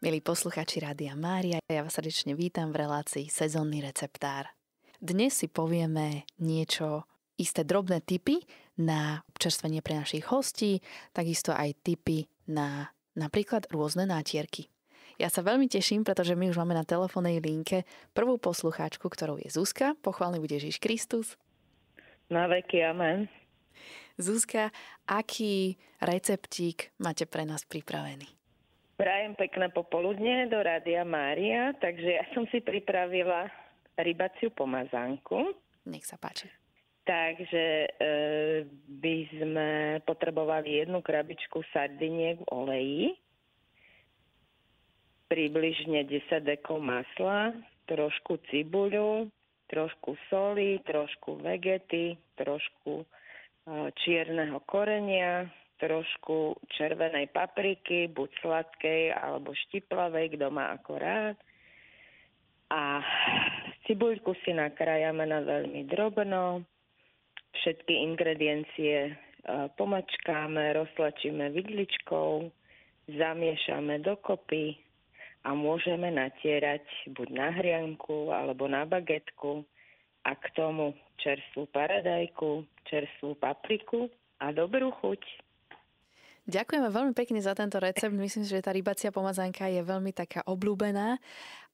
Milí posluchači Rádia Mária, ja vás srdečne vítam v relácii Sezónny receptár. Dnes si povieme niečo, isté drobné tipy na občerstvenie pre našich hostí, takisto aj tipy na napríklad rôzne nátierky. Ja sa veľmi teším, pretože my už máme na telefónnej linke prvú poslucháčku, ktorou je Zuzka. Pochválny bude Ježiš Kristus. Na veky, amen. Zuzka, aký receptík máte pre nás pripravený? Prajem pekné popoludne do Rádia Mária, takže ja som si pripravila rybaciu pomazánku. Nech sa páči. Takže e, by sme potrebovali jednu krabičku sardiniek v oleji, približne 10 dekov masla, trošku cibuľu, trošku soli, trošku vegety, trošku e, čierneho korenia, trošku červenej papriky, buď sladkej alebo štiplavej, kto má ako rád. A cibuľku si nakrájame na veľmi drobno. Všetky ingrediencie e, pomačkáme, roztlačíme vidličkou, zamiešame dokopy a môžeme natierať buď na hrianku alebo na bagetku a k tomu čerstvú paradajku, čerstvú papriku a dobrú chuť. Ďakujeme veľmi pekne za tento recept. Myslím, že tá rybacia pomazánka je veľmi taká obľúbená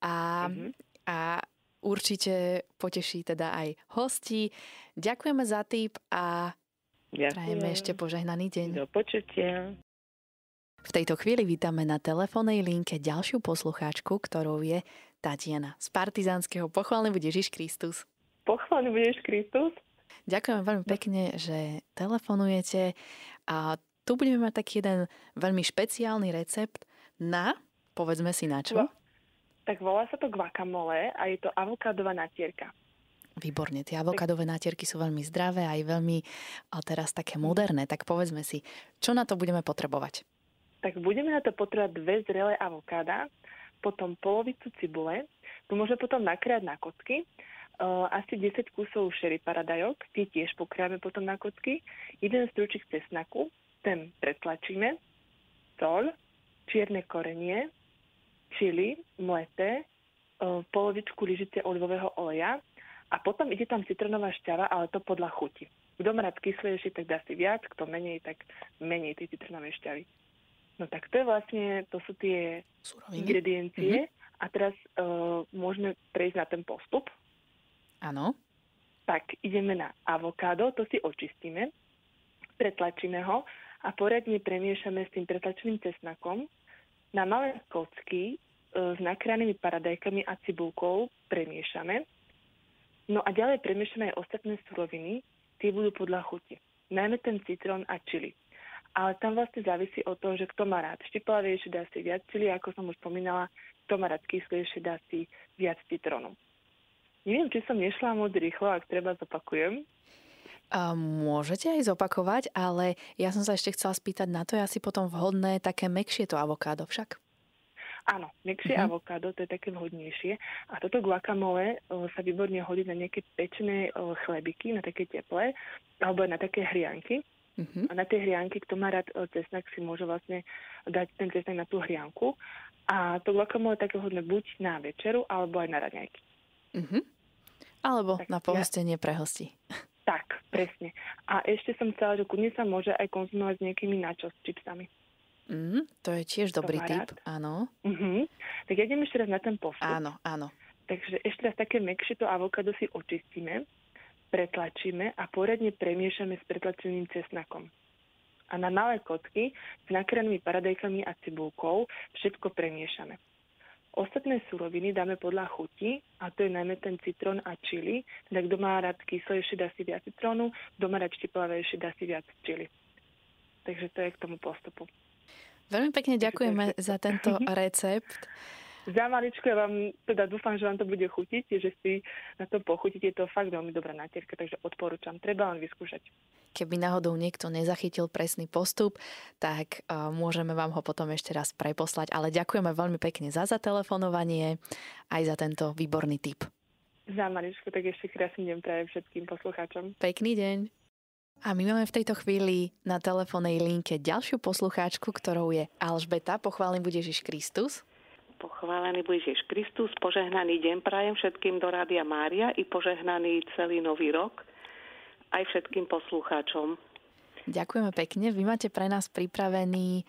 a, mm-hmm. a určite poteší teda aj hostí. Ďakujeme za tip a Ďakujem. prajeme ešte požehnaný deň. Do počutia. V tejto chvíli vítame na telefónnej linke ďalšiu poslucháčku, ktorou je Tatiana z Partizánskeho. Pochválny bude Ježiš Kristus. Pochválny bude Ježiš Kristus. Ďakujem veľmi pekne, že telefonujete a tu budeme mať taký jeden veľmi špeciálny recept na, povedzme si na čo? Tak volá sa to guacamole a je to avokádová natierka. Výborne, tie avokádové natierky sú veľmi zdravé a aj veľmi a teraz také moderné. Tak povedzme si, čo na to budeme potrebovať? Tak budeme na to potrebovať dve zrelé avokáda, potom polovicu cibule, tu môžeme potom nakriať na kocky, uh, asi 10 kusov šery paradajok, tie tiež pokriame potom na kocky, jeden stručík cesnaku, ten pretlačíme, sol, čierne korenie, čili, mleté, polovičku lyžice olivového oleja a potom ide tam citronová šťava, ale to podľa chuti. Kto má rád kyslejšie, tak dá si viac, kto menej, tak menej tej citronovej šťavy. No tak to je vlastne, to sú tie Suroviny. ingrediencie mm-hmm. a teraz uh, môžeme prejsť na ten postup. Áno. Tak ideme na avokádo, to si očistíme, pretlačíme ho a poriadne premiešame s tým pretlačeným cesnakom. Na malé kocky e, s nakranými paradajkami a cibulkou premiešame. No a ďalej premiešame aj ostatné suroviny, tie budú podľa chuti. Najmä ten citrón a čili. Ale tam vlastne závisí od toho, že kto má rád štiplavejšie, dá si viac čili, ako som už spomínala, kto má rád kyslejšie, dá si viac citrónu. Neviem, či som nešla moc rýchlo, ak treba zopakujem. Môžete aj zopakovať, ale ja som sa ešte chcela spýtať na to, je asi potom vhodné také mekšie to avokádo však. Áno, mekšie mm-hmm. avokádo, to je také vhodnejšie. A toto guacamole o, sa výborne hodí na nejaké pečené o, chlebiky, na také teplé, alebo na také hrianky. Mm-hmm. A na tie hrianky, kto má rád cesnak, si môže vlastne dať ten cesnak na tú hrianku. A to guacamole je také vhodné buď na večeru, alebo aj na raňajky. Mm-hmm. Alebo tak na pohostenie ja... pre hosti. Tak, presne. A ešte som chcela, že kudne sa môže aj konzumovať s nejakými načos čipsami. Mm, to je tiež dobrý tip, áno. Uh-huh. Tak ja idem ešte raz na ten postup. Áno, áno. Takže ešte raz také mekšie to avokádo si očistíme, pretlačíme a poriadne premiešame s pretlačeným cesnakom. A na malé kotky s nakranými paradajkami a cibulkou všetko premiešame. Ostatné suroviny dáme podľa chuti a to je najmä ten citrón a čili. Teda kto má rád kyslejšie, dá si viac citrónu, kto má rád štiplavejšie, dá si viac čili. Takže to je k tomu postupu. Veľmi pekne ďakujeme za tento recept. Za maličko ja vám teda dúfam, že vám to bude chutiť, že si na to pochutíte. Je to fakt veľmi dobrá natierka, takže odporúčam. Treba len vyskúšať. Keby náhodou niekto nezachytil presný postup, tak uh, môžeme vám ho potom ešte raz preposlať. Ale ďakujeme veľmi pekne za zatelefonovanie aj za tento výborný tip. Za maličko, tak ešte krásny deň prajem všetkým poslucháčom. Pekný deň. A my máme v tejto chvíli na telefónnej linke ďalšiu poslucháčku, ktorou je Alžbeta. Pochválim bude Ježiš Kristus. Pochválený bude Ježiš Kristus, požehnaný deň prajem všetkým do Rádia Mária i požehnaný celý nový rok aj všetkým poslucháčom. Ďakujeme pekne. Vy máte pre nás pripravený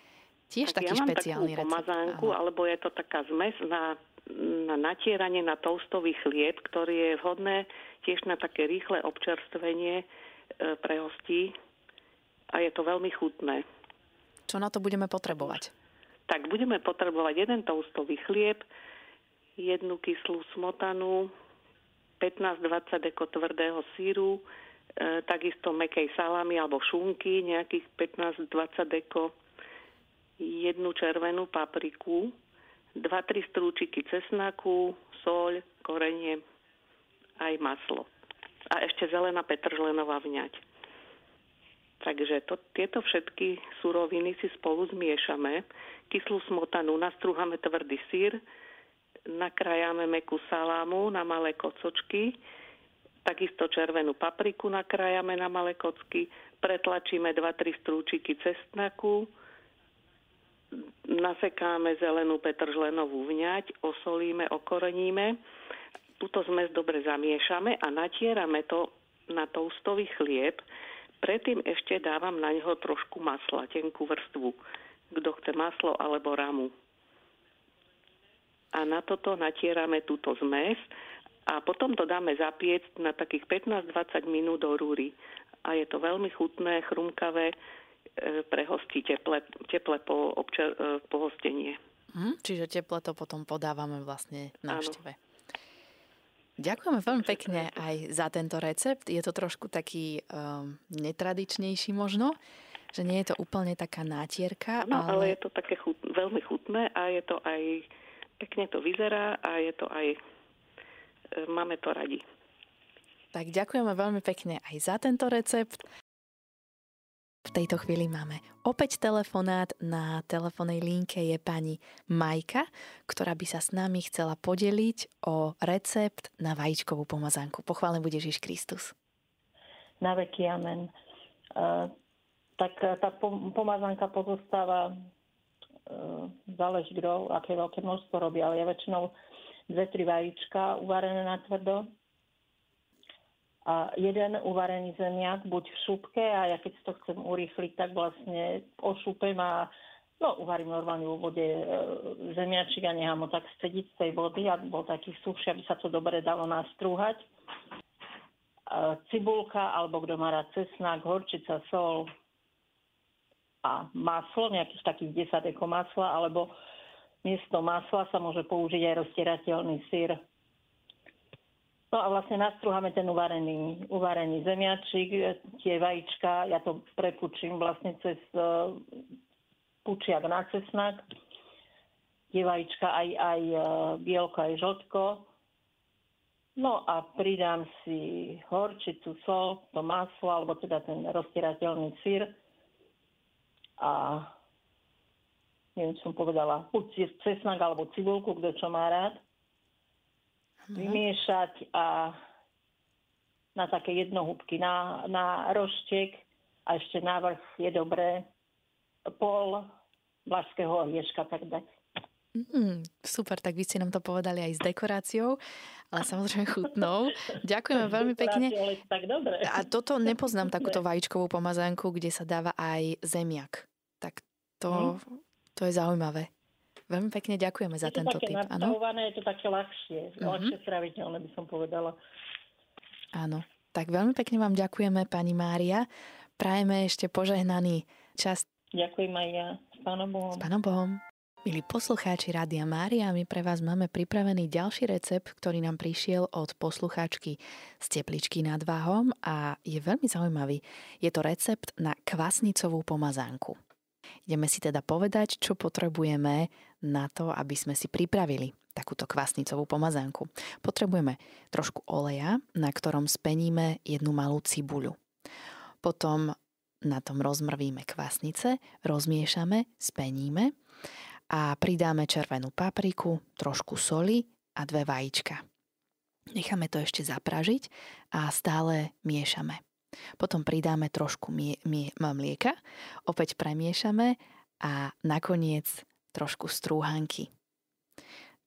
tiež tak taký ja špeciálny takú pomazánku, recept. alebo je to taká zmes na, na natieranie na toastový chlieb, ktorý je vhodné tiež na také rýchle občerstvenie e, pre hostí a je to veľmi chutné. Čo na to budeme potrebovať? Tak budeme potrebovať jeden toastový chlieb, jednu kyslú smotanu, 15-20 deko tvrdého síru, takisto mekej salami alebo šunky, nejakých 15-20 deko, jednu červenú papriku, 2-3 strúčiky cesnaku, soľ, korenie, aj maslo. A ešte zelená petržlenová vňať. Takže to, tieto všetky suroviny si spolu zmiešame. Kyslú smotanu nastrúhame tvrdý sír, nakrájame mekú salámu na malé kocočky, takisto červenú papriku nakrájame na malé kocky, pretlačíme 2-3 strúčiky cestnaku, nasekáme zelenú petržlenovú vňať, osolíme, okoreníme, túto zmes dobre zamiešame a natierame to na toustový chlieb, Predtým ešte dávam na neho trošku masla, tenkú vrstvu. Kto chce maslo alebo ramu. A na toto natierame túto zmes a potom to dáme zapiecť na takých 15-20 minút do rúry. A je to veľmi chutné, chrumkavé, e, pre hosti teple, teple po, občer, po hostenie. Hm, čiže teple to potom podávame vlastne návšteve. Áno. Ďakujeme veľmi pekne aj za tento recept. Je to trošku taký um, netradičnejší možno, že nie je to úplne taká nátierka. No, ale... ale je to také chut, veľmi chutné a je to aj, pekne to vyzerá a je to aj, máme to radi. Tak ďakujeme veľmi pekne aj za tento recept. V tejto chvíli máme opäť telefonát. Na telefónnej linke je pani Majka, ktorá by sa s nami chcela podeliť o recept na vajíčkovú pomazánku. Pochválen bude Ježiš Kristus. Na veky amen. Uh, tak e, tá pomazánka pozostáva, uh, záleží kto, aké veľké množstvo robí, ale ja väčšinou dve, tri vajíčka uvarené na tvrdo, a jeden uvarený zemiak buď v šupke a ja keď to chcem urýchliť, tak vlastne ošupem a no, uvarím normálne vo vode e, zemiačik a nechám ho tak stediť z tej vody, aby bol taký suchší, aby sa to dobre dalo nastrúhať. E, cibulka, alebo kto má rád cesnak, horčica, sol a maslo, nejakých takých 10 eko masla, alebo miesto masla sa môže použiť aj roztierateľný syr No a vlastne nastruháme ten uvarený, uvarený zemiačik, tie vajíčka, ja to prepučím vlastne cez uh, pučiak na cesnak. Tie vajíčka aj, aj uh, bielko, aj žltko. No a pridám si horčicu, sol, to maslo, alebo teda ten roztierateľný sír. A neviem, som povedala, buď cesnak alebo cibulku, kto čo má rád vymiešať a na také jednohúbky na, na roštek a ešte návrh je dobré pol vlašského orieška tak dať. Mm, super, tak vy ste nám to povedali aj s dekoráciou, ale samozrejme chutnou. Ďakujeme veľmi pekne. A toto nepoznám takúto vajíčkovú pomazánku, kde sa dáva aj zemiak. Tak to, hm? To je zaujímavé. Veľmi pekne ďakujeme za tento tip. Je je to také ľahšie, uh-huh. ľahšie straviteľné by som povedala. Áno, tak veľmi pekne vám ďakujeme, pani Mária. Prajeme ešte požehnaný čas. Ďakujem aj ja. S Pánom Bohom. S Pánom Bohom. Milí poslucháči Rádia Mária, my pre vás máme pripravený ďalší recept, ktorý nám prišiel od poslucháčky z Tepličky nad Váhom a je veľmi zaujímavý. Je to recept na kvasnicovú pomazánku. Ideme si teda povedať, čo potrebujeme na to, aby sme si pripravili takúto kvasnicovú pomazánku. Potrebujeme trošku oleja, na ktorom speníme jednu malú cibuľu. Potom na tom rozmrvíme kvasnice, rozmiešame, speníme a pridáme červenú papriku, trošku soli a dve vajíčka. Necháme to ešte zapražiť a stále miešame. Potom pridáme trošku mlieka, opäť premiešame a nakoniec trošku strúhanky.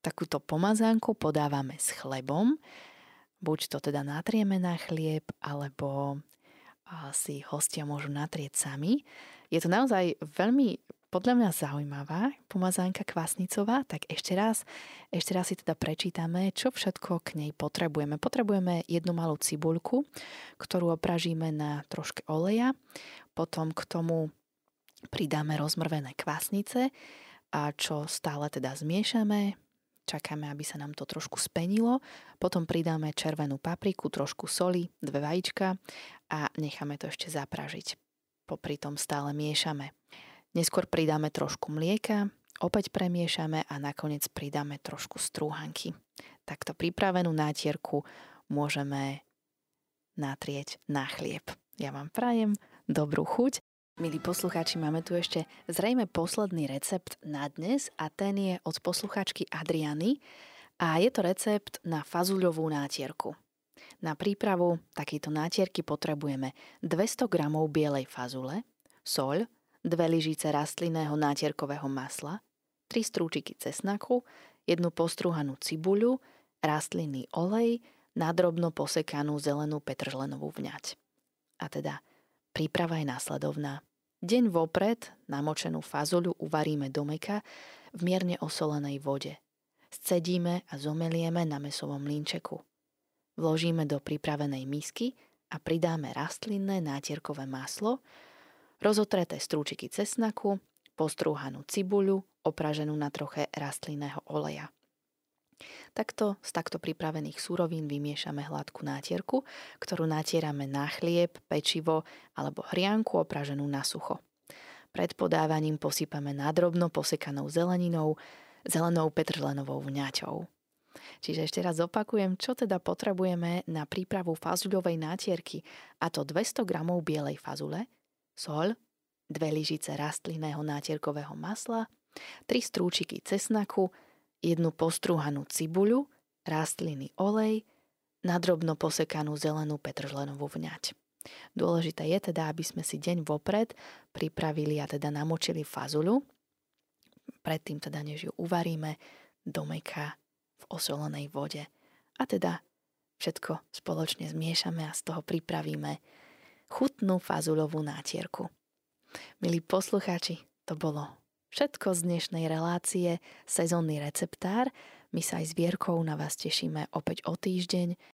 takúto pomazánku podávame s chlebom, buď to teda natrieme na chlieb, alebo si hostia môžu natrieť sami. Je to naozaj veľmi podľa mňa zaujímavá pomazánka kvasnicová, tak ešte raz, ešte raz si teda prečítame, čo všetko k nej potrebujeme. Potrebujeme jednu malú cibuľku, ktorú opražíme na troške oleja, potom k tomu pridáme rozmrvené kvasnice a čo stále teda zmiešame, čakáme, aby sa nám to trošku spenilo, potom pridáme červenú papriku, trošku soli, dve vajíčka a necháme to ešte zapražiť. Popri tom stále miešame. Neskôr pridáme trošku mlieka, opäť premiešame a nakoniec pridáme trošku strúhanky. Takto pripravenú nátierku môžeme natrieť na chlieb. Ja vám prajem dobrú chuť. Milí poslucháči, máme tu ešte zrejme posledný recept na dnes a ten je od posluchačky Adriany a je to recept na fazuľovú nátierku. Na prípravu takejto nátierky potrebujeme 200 g bielej fazule, soľ, dve lyžice rastlinného nátierkového masla, tri strúčiky cesnaku, jednu postrúhanú cibuľu, rastlinný olej, nadrobno posekanú zelenú petržlenovú vňať. A teda, príprava je následovná. Deň vopred namočenú fazuľu uvaríme do meka v mierne osolenej vode. Scedíme a zomelieme na mesovom linčeku. Vložíme do pripravenej misky a pridáme rastlinné nátierkové maslo, rozotreté strúčiky cesnaku, postrúhanú cibuľu, opraženú na troche rastlinného oleja. Takto z takto pripravených súrovín vymiešame hladkú nátierku, ktorú natierame na chlieb, pečivo alebo hrianku opraženú na sucho. Pred podávaním posypame nadrobno posekanou zeleninou, zelenou petržlenovou vňaťou. Čiže ešte raz opakujem, čo teda potrebujeme na prípravu fazuľovej nátierky, a to 200 g bielej fazule, soľ, dve lyžice rastlinného nátierkového masla, tri strúčiky cesnaku, jednu postrúhanú cibuľu, rastliny olej, nadrobno posekanú zelenú petržlenovú vňať. Dôležité je teda, aby sme si deň vopred pripravili a teda namočili fazuľu, predtým teda než ju uvaríme do meka v osolenej vode. A teda všetko spoločne zmiešame a z toho pripravíme chutnú fazulovú nátierku. Milí poslucháči, to bolo všetko z dnešnej relácie Sezónny receptár. My sa aj s Vierkou na vás tešíme opäť o týždeň.